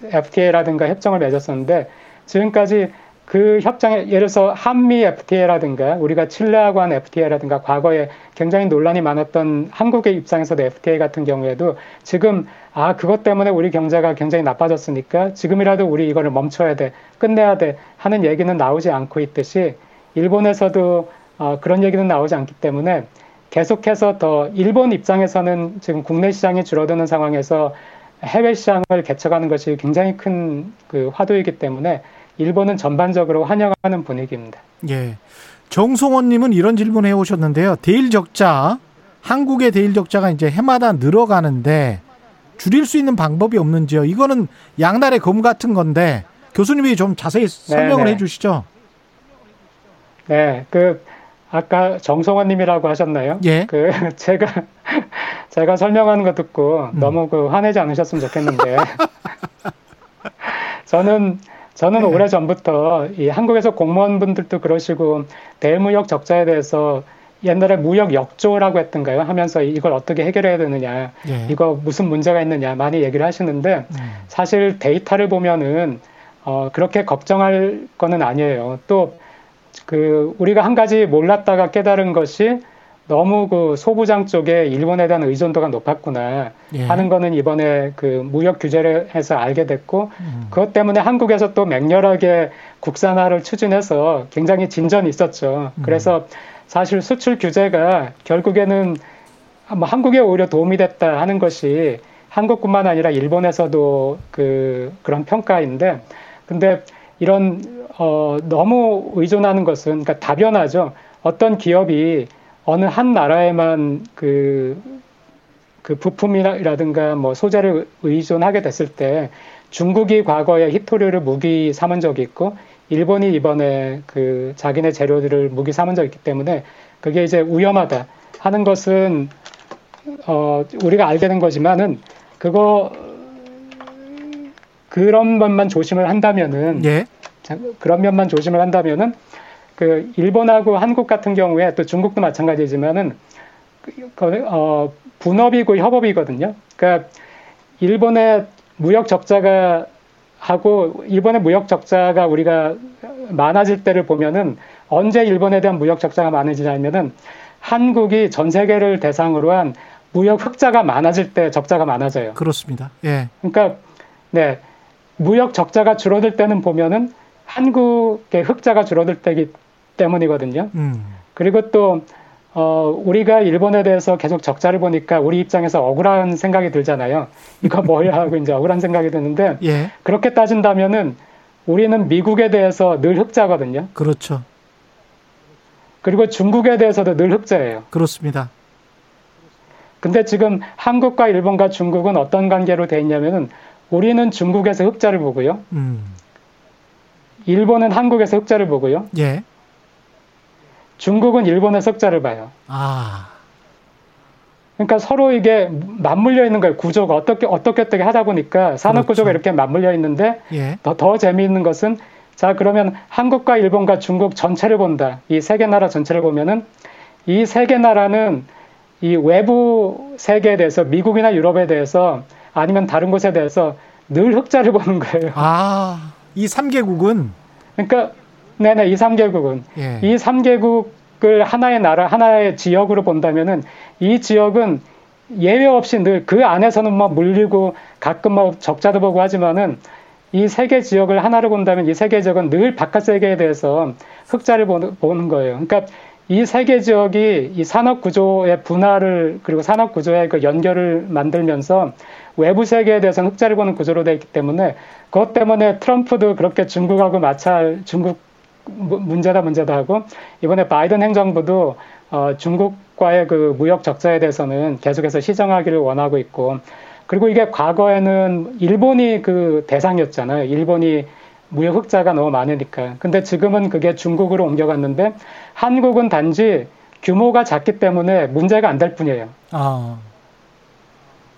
FTA라든가 협정을 맺었었는데 지금까지 그 협정에 예를 들어서 한미 FTA라든가 우리가 칠레하고 한 FTA라든가 과거에 굉장히 논란이 많았던 한국의 입장에서도 FTA 같은 경우에도 지금 아 그것 때문에 우리 경제가 굉장히 나빠졌으니까 지금이라도 우리 이거를 멈춰야 돼 끝내야 돼 하는 얘기는 나오지 않고 있듯이 일본에서도 어, 그런 얘기는 나오지 않기 때문에 계속해서 더 일본 입장에서는 지금 국내 시장이 줄어드는 상황에서 해외 시장을 개척하는 것이 굉장히 큰 그 화두이기 때문에 일본은 전반적으로 환영하는 분위기입니다. 예. 정송원님은 이런 질문 해 오셨는데요. 대일 적자, 한국의 대일 적자가 이제 해마다 늘어가는데 줄일 수 있는 방법이 없는지요? 이거는 양날의 검 같은 건데 교수님이 좀 자세히 설명을 네네. 해 주시죠. 네, 그 아까 정성원님이라고 하셨나요? 예. 그 제가 제가 설명하는 거 듣고 음. 너무 그 화내지 않으셨으면 좋겠는데 저는 저는 네. 오래 전부터 이 한국에서 공무원분들도 그러시고 대무역 적자에 대해서 옛날에 무역 역조라고 했던가요? 하면서 이걸 어떻게 해결해야 되느냐, 네. 이거 무슨 문제가 있느냐 많이 얘기를 하시는데 네. 사실 데이터를 보면은 어, 그렇게 걱정할 거는 아니에요. 또 그 우리가 한 가지 몰랐다가 깨달은 것이 너무 그 소부장 쪽에 일본에 대한 의존도가 높았구나 예. 하는 거는 이번에 그 무역 규제를 해서 알게 됐고 음. 그것 때문에 한국에서 또 맹렬하게 국산화를 추진해서 굉장히 진전이 있었죠. 음. 그래서 사실 수출 규제가 결국에는 뭐 한국에 오히려 도움이 됐다 하는 것이 한국뿐만 아니라 일본에서도 그 그런 평가인데 근데 이런 어 너무 의존하는 것은 그러니까 다변하죠. 어떤 기업이 어느 한 나라에만 그, 그 부품이라든가 뭐 소재를 의존하게 됐을 때 중국이 과거에 히토류를 무기 삼은 적이 있고 일본이 이번에 그 자기네 재료들을 무기 삼은 적이 있기 때문에 그게 이제 위험하다 하는 것은 어 우리가 알게 된 거지만은 그거 그런 면만 조심을 한다면은 예. 그런 면만 조심을 한다면은 그 일본하고 한국 같은 경우에 또 중국도 마찬가지지만은 그, 어, 분업이고 협업이거든요. 그러니까 일본의 무역 적자가 하고 일본의 무역 적자가 우리가 많아질 때를 보면은 언제 일본에 대한 무역 적자가 많아지냐면은 한국이 전 세계를 대상으로 한 무역 흑자가 많아질 때 적자가 많아져요. 그렇습니다. 예. 그러니까 네 무역 적자가 줄어들 때는 보면은 한국의 흑자가 줄어들 때기 때문이거든요. 음. 그리고 또 어, 우리가 일본에 대해서 계속 적자를 보니까 우리 입장에서 억울한 생각이 들잖아요. 이거 뭐야 하고 이제 억울한 생각이 드는데 예. 그렇게 따진다면은 우리는 미국에 대해서 늘 흑자거든요. 그렇죠. 그리고 중국에 대해서도 늘 흑자예요. 그렇습니다. 근데 지금 한국과 일본과 중국은 어떤 관계로 돼 있냐면은 우리는 중국에서 흑자를 보고요. 음. 일본은 한국에서 흑자를 보고요. 예. 중국은 일본의 석자를 봐요. 아. 그러니까 서로 이게 맞물려 있는 거예요. 구조가 어떻게 어떻게 어떻게 하다 보니까 산업 그렇죠. 구조가 이렇게 맞물려 있는데 예. 더, 더 재미있는 것은 자 그러면 한국과 일본과 중국 전체를 본다. 이 세 개 나라 전체를 보면은 이 세 개 나라는 이 외부 세계에 대해서 미국이나 유럽에 대해서 아니면 다른 곳에 대해서 늘 흑자를 보는 거예요. 아, 이 3개국은 그러니까 네네, 이 3개국은. 예. 이 3개국을 하나의 나라, 하나의 지역으로 본다면은 이 지역은 예외 없이 늘 그 안에서는 막 물리고 가끔 막뭐 적자도 보고 하지만은 이 세계 지역을 하나로 본다면 이 세계 지역은 늘 바깥 세계에 대해서 흑자를 보는, 거예요. 그러니까 이 세계 지역이 이 산업 구조의 분화를 그리고 산업 구조의 그 연결을 만들면서 외부 세계에 대해서는 흑자를 보는 구조로 되어 있기 때문에 그것 때문에 트럼프도 그렇게 중국하고 마찰 중국 문제다 문제다 하고 이번에 바이든 행정부도 어, 중국과의 그 무역 적자에 대해서는 계속해서 시정하기를 원하고 있고 그리고 이게 과거에는 일본이 그 대상이었잖아요. 일본이 무역 흑자가 너무 많으니까. 근데 지금은 그게 중국으로 옮겨갔는데 한국은 단지 규모가 작기 때문에 문제가 안 될 뿐이에요. 아.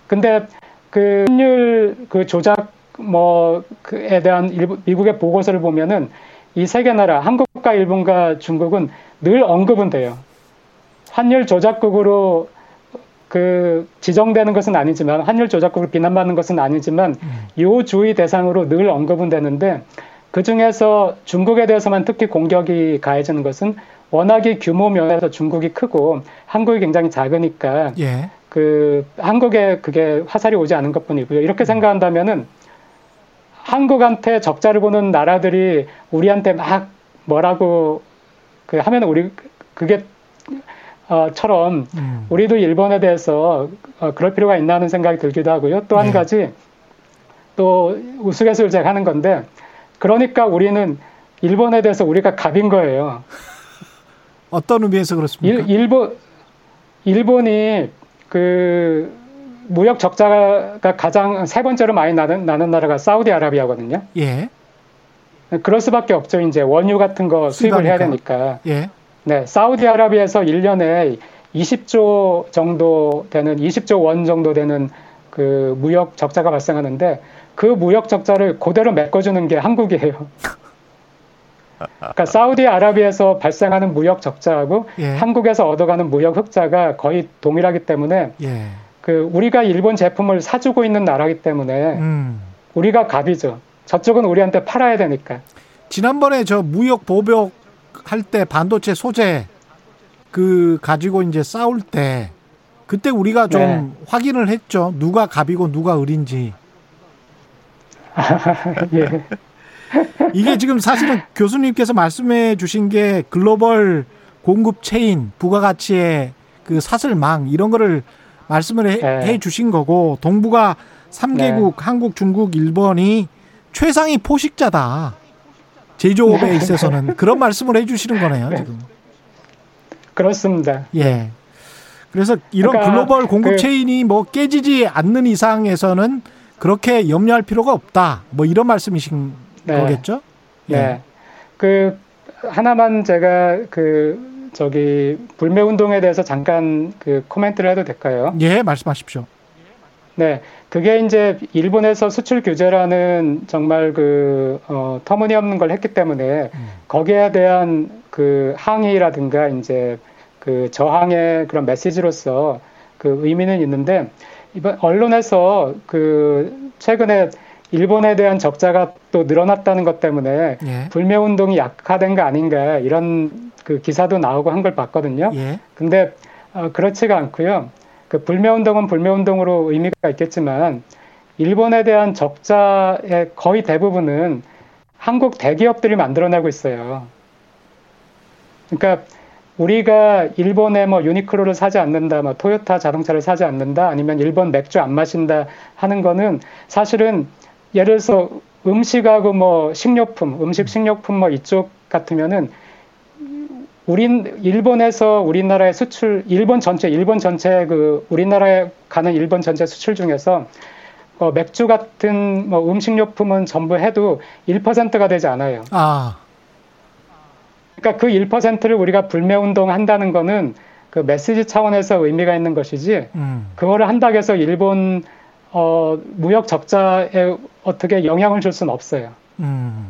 근데 그 환율 그 조작 뭐에 대한 일부, 미국의 보고서를 보면은 이 세 개 나라, 한국과 일본과 중국은 늘 언급은 돼요. 환율 조작국으로 그 지정되는 것은 아니지만 환율 조작국을 비난받는 것은 아니지만 음. 요 주의 대상으로 늘 언급은 되는데 그 중에서 중국에 대해서만 특히 공격이 가해지는 것은 워낙에 규모 면에서 중국이 크고 한국이 굉장히 작으니까 예. 그 한국에 그게 화살이 오지 않은 것뿐이고요. 이렇게 음. 생각한다면은 한국한테 적자를 보는 나라들이 우리한테 막 뭐라고 그 하면 우리 그게 어처럼 음. 우리도 일본에 대해서 어, 그럴 필요가 있나 하는 생각이 들기도 하고요. 또한 네. 가지 또 우스갯소리를 하는 건데 그러니까 우리는 일본에 대해서 우리가 갑인 거예요. 어떤 의미에서 그렇습니까? 일, 일본 일본이 그 무역 적자가 가장 세 번째로 많이 나는, 나는 나라가 사우디아라비아거든요. 예. 그럴 수밖에 없죠. 이제 원유 같은 거 수입을 해야 되니까. 예. 네, 사우디아라비아에서 1년에 20조 정도 되는 20조 원 정도 되는 그 무역 적자가 발생하는데 그 무역 적자를 그대로 메꿔주는 게 한국이에요. 그러니까 사우디아라비아에서 발생하는 무역 적자하고 예. 한국에서 얻어가는 무역 흑자가 거의 동일하기 때문에 예. 그 우리가 일본 제품을 사주고 있는 나라기 때문에 음. 우리가 갑이죠. 저쪽은 우리한테 팔아야 되니까. 지난번에 저 무역 보복 할 때 반도체 소재 그 가지고 이제 싸울 때 그때 우리가 좀 네. 확인을 했죠. 누가 갑이고 누가 을인지. 예. 이게 지금 사실은 교수님께서 말씀해 주신 게 글로벌 공급 체인, 부가가치의 그 사슬망 이런 거를 말씀을 해, 네. 해 주신 거고 동북아 3개국 네. 한국, 중국, 일본이 최상위 포식자다. 제조업에 네. 있어서는 그런 말씀을 해 주시는 거네요, 네. 지금. 그렇습니다. 예. 그래서 이런 그러니까 글로벌 공급 그, 체인이 뭐 깨지지 않는 이상에서는 그렇게 염려할 필요가 없다. 뭐 이런 말씀이신 네. 거겠죠? 예. 네. 그 하나만 제가 그 저기 불매 운동에 대해서 잠깐 그 코멘트를 해도 될까요? 예, 말씀하십시오. 네, 그게 이제 일본에서 수출 규제라는 정말 그 어, 터무니없는 걸 했기 때문에 음. 거기에 대한 그 항의라든가 이제 그 저항의 그런 메시지로서 그 의미는 있는데 이번 언론에서 그 최근에 일본에 대한 적자가 또 늘어났다는 것 때문에 예. 불매 운동이 약화된 거 아닌가 이런 그 기사도 나오고 한 걸 봤거든요. 예. 근데 어, 그렇지가 않고요. 그 불매 운동은 불매 운동으로 의미가 있겠지만 일본에 대한 적자의 거의 대부분은 한국 대기업들이 만들어내고 있어요. 그러니까 우리가 일본의 뭐 유니클로를 사지 않는다, 뭐 토요타 자동차를 사지 않는다, 아니면 일본 맥주 안 마신다 하는 거는 사실은 예를 들어서 음식하고 뭐 식료품, 음식 식료품 뭐 이쪽 같으면은 우린 일본에서 우리나라의 수출 일본 전체 일본 전체 그 우리나라에 가는 일본 전체 수출 중에서 어, 맥주 같은 뭐 음식료품은 전부 해도 1%가 되지 않아요. 아. 그러니까 그 1%를 우리가 불매 운동 한다는 거는 그 메시지 차원에서 의미가 있는 것이지 음. 그거를 한다고 해서 일본 어, 무역 적자에 어떻게 영향을 줄 수는 없어요. 음.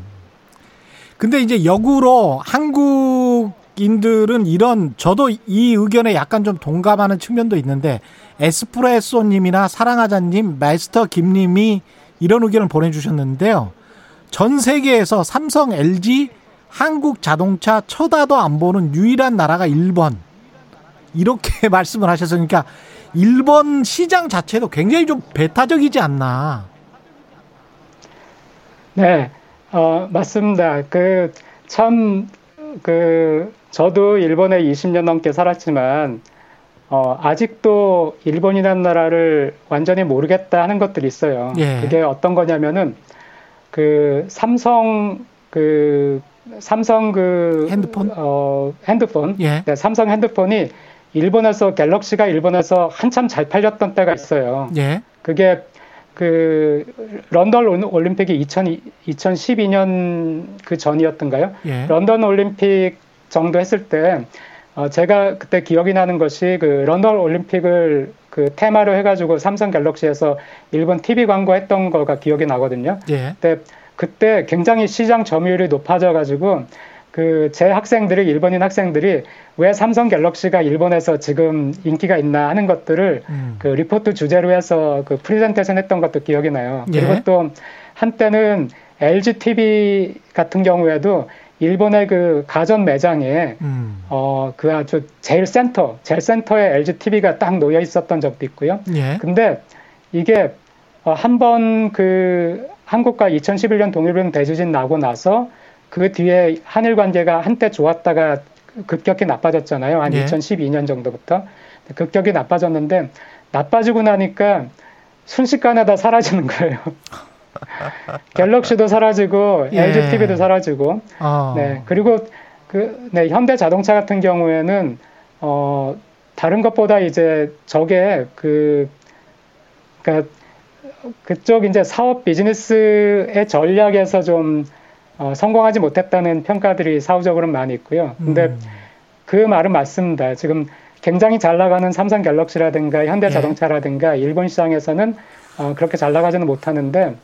근데 이제 역으로 한국 인들은 이런 저도 이 의견에 약간 좀 동감하는 측면도 있는데 에스프레소님이나 사랑하자님, 마스터 김님이 이런 의견을 보내주셨는데요. 전 세계에서 삼성, LG, 한국 자동차 쳐다도 안 보는 유일한 나라가 일본. 이렇게 말씀을 하셨으니까 일본 시장 자체도 굉장히 좀 배타적이지 않나. 네, 어, 맞습니다. 그, 참, 그, 저도 일본에 20년 넘게 살았지만, 어, 아직도 일본이라는 나라를 완전히 모르겠다 하는 것들이 있어요. 예. 그게 어떤 거냐면은, 그, 삼성, 그, 삼성 그 핸드폰 어 핸드폰 예. 네, 삼성 핸드폰이 일본에서 갤럭시가 일본에서 한참 잘 팔렸던 때가 있어요. 예. 그게 그 런던 올림픽이 2000, 2012년 그 전이었던가요? 예. 런던 올림픽 정도 했을 때 어, 제가 그때 기억이 나는 것이 그 런던 올림픽을 그 테마로 해가지고 삼성 갤럭시에서 일본 TV 광고했던 거가 기억이 나거든요. 예. 근데 그때 굉장히 시장 점유율이 높아져가지고 그 제 학생들이 일본인 학생들이 왜 삼성 갤럭시가 일본에서 지금 인기가 있나 하는 것들을 음. 그 리포트 주제로 해서 그 프리젠테이션 했던 것도 기억이 나요. 예. 그리고 또 한때는 LG TV 같은 경우에도 일본의 그 가전 매장에 음. 어그 아주 제일 센터, 제일 센터에 LG TV가 딱 놓여 있었던 적도 있고요. 예. 근데 이게 어, 한번 그 한국과 2011년 동일본 대지진 나고 나서 그 뒤에 한일 관계가 한때 좋았다가 급격히 나빠졌잖아요. 한 예. 2012년 정도부터 급격히 나빠졌는데 나빠지고 나니까 순식간에 다 사라지는 거예요. 갤럭시도 사라지고 예. LG TV도 사라지고 어. 네 그리고 그 네, 현대 자동차 같은 경우에는 어 다른 것보다 이제 저게 그 그러니까 그쪽 이제 사업 비즈니스의 전략에서 좀 어, 성공하지 못했다는 평가들이 사후적으로 많이 있고요. 근데 음. 그 말은 맞습니다. 지금 굉장히 잘 나가는 삼성 갤럭시라든가 현대 예. 자동차라든가 예. 일본 시장에서는 어, 그렇게 잘 나가지는 못하는데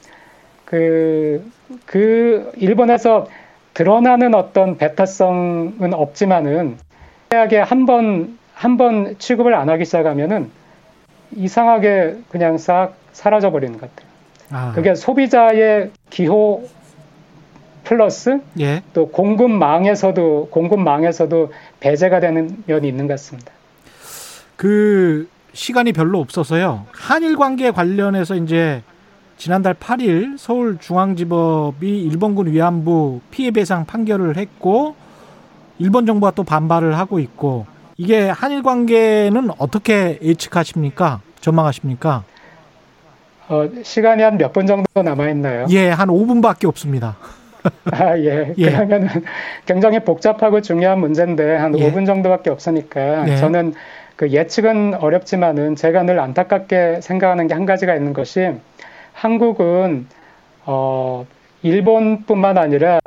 그, 그 일본에서 드러나는 어떤 배타성은 없지만은 대학에 한 번, 한 번 취급을 안 하기 시작하면은 이상하게 그냥 싹 사라져 버리는 것 같아요. 아. 그게 소비자의 기호 플러스 예. 또 공급망에서도 공급망에서도 배제가 되는 면이 있는 것 같습니다. 그 시간이 별로 없어서요. 한일 관계 관련해서 이제 지난달 8일 서울중앙지법이 일본군 위안부 피해 배상 판결을 했고 일본 정부가 또 반발을 하고 있고 이게 한일 관계는 어떻게 예측하십니까? 전망하십니까? 어, 시간이 한 몇 분 정도 남아있나요? 예, 한 5분밖에 없습니다. 아, 예. 예. 그러면은 굉장히 복잡하고 중요한 문제인데 한 예. 5분 정도밖에 없으니까 예. 저는 그 예측은 어렵지만은 제가 늘 안타깝게 생각하는 게 한 가지가 있는 것이 한국은 어, 일본뿐만 아니라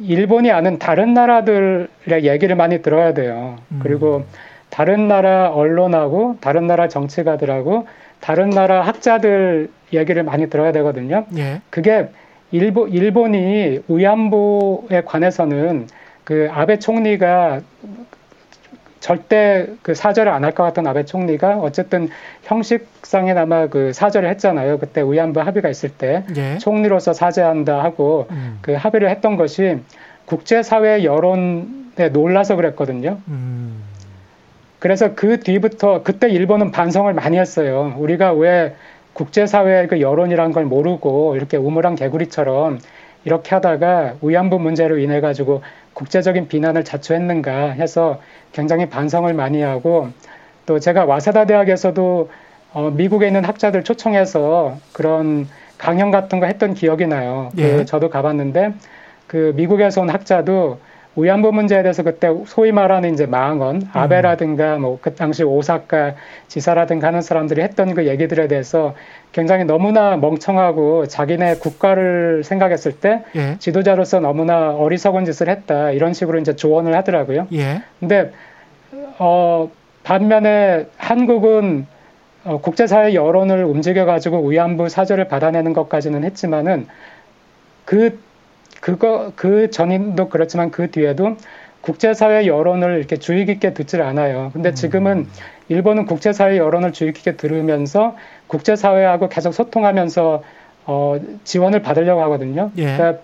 일본이 아는 다른 나라들의 얘기를 많이 들어야 돼요. 음. 그리고 다른 나라 언론하고 다른 나라 정치가들하고 다른 나라 학자들 얘기를 많이 들어야 되거든요. 예. 그게 일본 일본이 위안부에 관해서는 그 아베 총리가 절대 그 사절을 안 할 것 같은 아베 총리가 어쨌든 형식상에나마 그 사절을 했잖아요. 그때 위안부 합의가 있을 때 예. 총리로서 사죄한다 하고 음. 그 합의를 했던 것이 국제사회 여론에 놀라서 그랬거든요. 음. 그래서 그 뒤부터 그때 일본은 반성을 많이 했어요. 우리가 왜 국제사회의 그 여론이란 걸 모르고 이렇게 우물한 개구리처럼 이렇게 하다가 위안부 문제로 인해 가지고 국제적인 비난을 자초했는가 해서 굉장히 반성을 많이 하고 또 제가 와세다 대학에서도 어, 미국에 있는 학자들 초청해서 그런 강연 같은 거 했던 기억이 나요. 그 예. 그 저도 가봤는데 그 미국에서 온 학자도 위안부 문제에 대해서 그때 소위 말하는 이제 망언, 음. 아베라든가 뭐 그 당시 오사카 지사라든가 하는 사람들이 했던 그 얘기들에 대해서 굉장히 너무나 멍청하고 자기네 국가를 생각했을 때 예. 지도자로서 너무나 어리석은 짓을 했다 이런 식으로 이제 조언을 하더라고요. 예. 근데 어 반면에 한국은 어, 국제사회 여론을 움직여 가지고 위안부 사절을 받아내는 것까지는 했지만은 그 그거 그 전인도 그렇지만 그 뒤에도 국제사회 여론을 이렇게 주의 깊게 듣질 않아요. 근데 음. 지금은 일본은 국제사회 여론을 주의 깊게 들으면서 국제사회하고 계속 소통하면서 어, 지원을 받으려고 하거든요. 예. 그러니까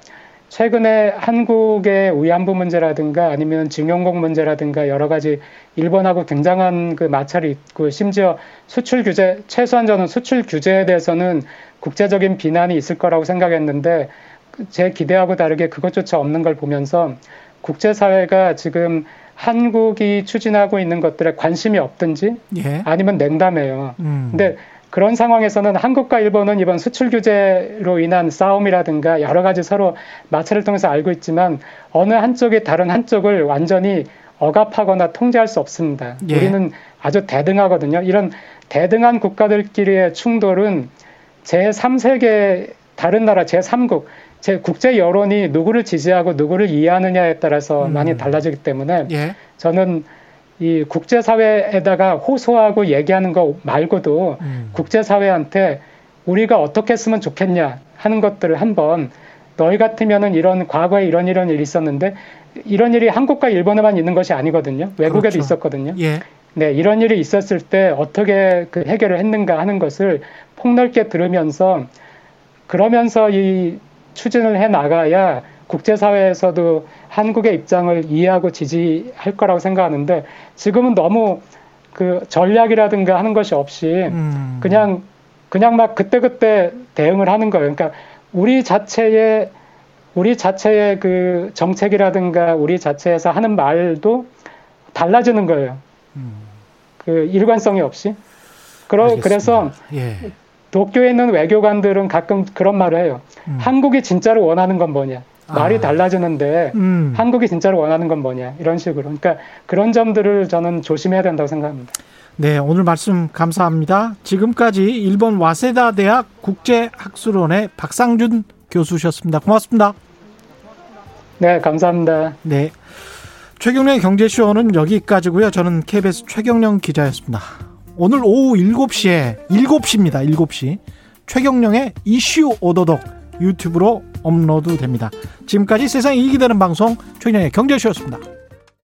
최근에 한국의 위안부 문제라든가 아니면 증용공 문제라든가 여러 가지 일본하고 굉장한 그 마찰이 있고 심지어 수출 규제 최소한 저는 수출 규제에 대해서는 국제적인 비난이 있을 거라고 생각했는데 제 기대하고 다르게 그것조차 없는 걸 보면서 국제사회가 지금 한국이 추진하고 있는 것들에 관심이 없든지 예. 아니면 냉담해요. 음. 근데 그런 상황에서는 한국과 일본은 이번 수출 규제로 인한 싸움이라든가 여러 가지 서로 마찰을 통해서 알고 있지만 어느 한쪽이 다른 한쪽을 완전히 억압하거나 통제할 수 없습니다. 예. 우리는 아주 대등하거든요. 이런 대등한 국가들끼리의 충돌은 제3세계 다른 나라 제3국 제 국제 여론이 누구를 지지하고 누구를 이해하느냐에 따라서 음. 많이 달라지기 때문에 예. 저는 이 국제사회에다가 호소하고 얘기하는 거 말고도 음. 국제사회한테 우리가 어떻게 했으면 좋겠냐 하는 것들을 한번 너희 같으면은 이런 과거에 이런 이런 일이 있었는데 이런 일이 한국과 일본에만 있는 것이 아니거든요. 외국에도 그렇죠. 있었거든요. 예. 네, 이런 일이 있었을 때 어떻게 그 해결을 했는가 하는 것을 폭넓게 들으면서 그러면서 이 추진을 해 나가야 국제사회에서도 한국의 입장을 이해하고 지지할 거라고 생각하는데 지금은 너무 그 전략이라든가 하는 것이 없이 음. 그냥 그냥 막 그때그때 대응을 하는 거예요. 그러니까 우리 자체의 우리 자체의 그 정책이라든가 우리 자체에서 하는 말도 달라지는 거예요. 음. 그 일관성이 없이. 그러, 그래서 예. 도쿄에 있는 외교관들은 가끔 그런 말을 해요. 음. 한국이 진짜로 원하는 건 뭐냐. 말이 아. 달라지는데 음. 한국이 진짜로 원하는 건 뭐냐. 이런 식으로. 그러니까 그런 점들을 저는 조심해야 된다고 생각합니다. 네, 오늘 말씀 감사합니다. 지금까지 일본 와세다 대학 국제학술원의 박상준 교수셨습니다. 고맙습니다. 네, 감사합니다. 네. 최경련의 경제쇼는 여기까지고요. 저는 KBS 최경련 기자였습니다. 오늘 오후 7시에 7시입니다. 7시. 최경령의 이슈 오도독 유튜브로 업로드 됩니다. 지금까지 세상이 이기 되는 방송 최경령의 경제쇼였습니다.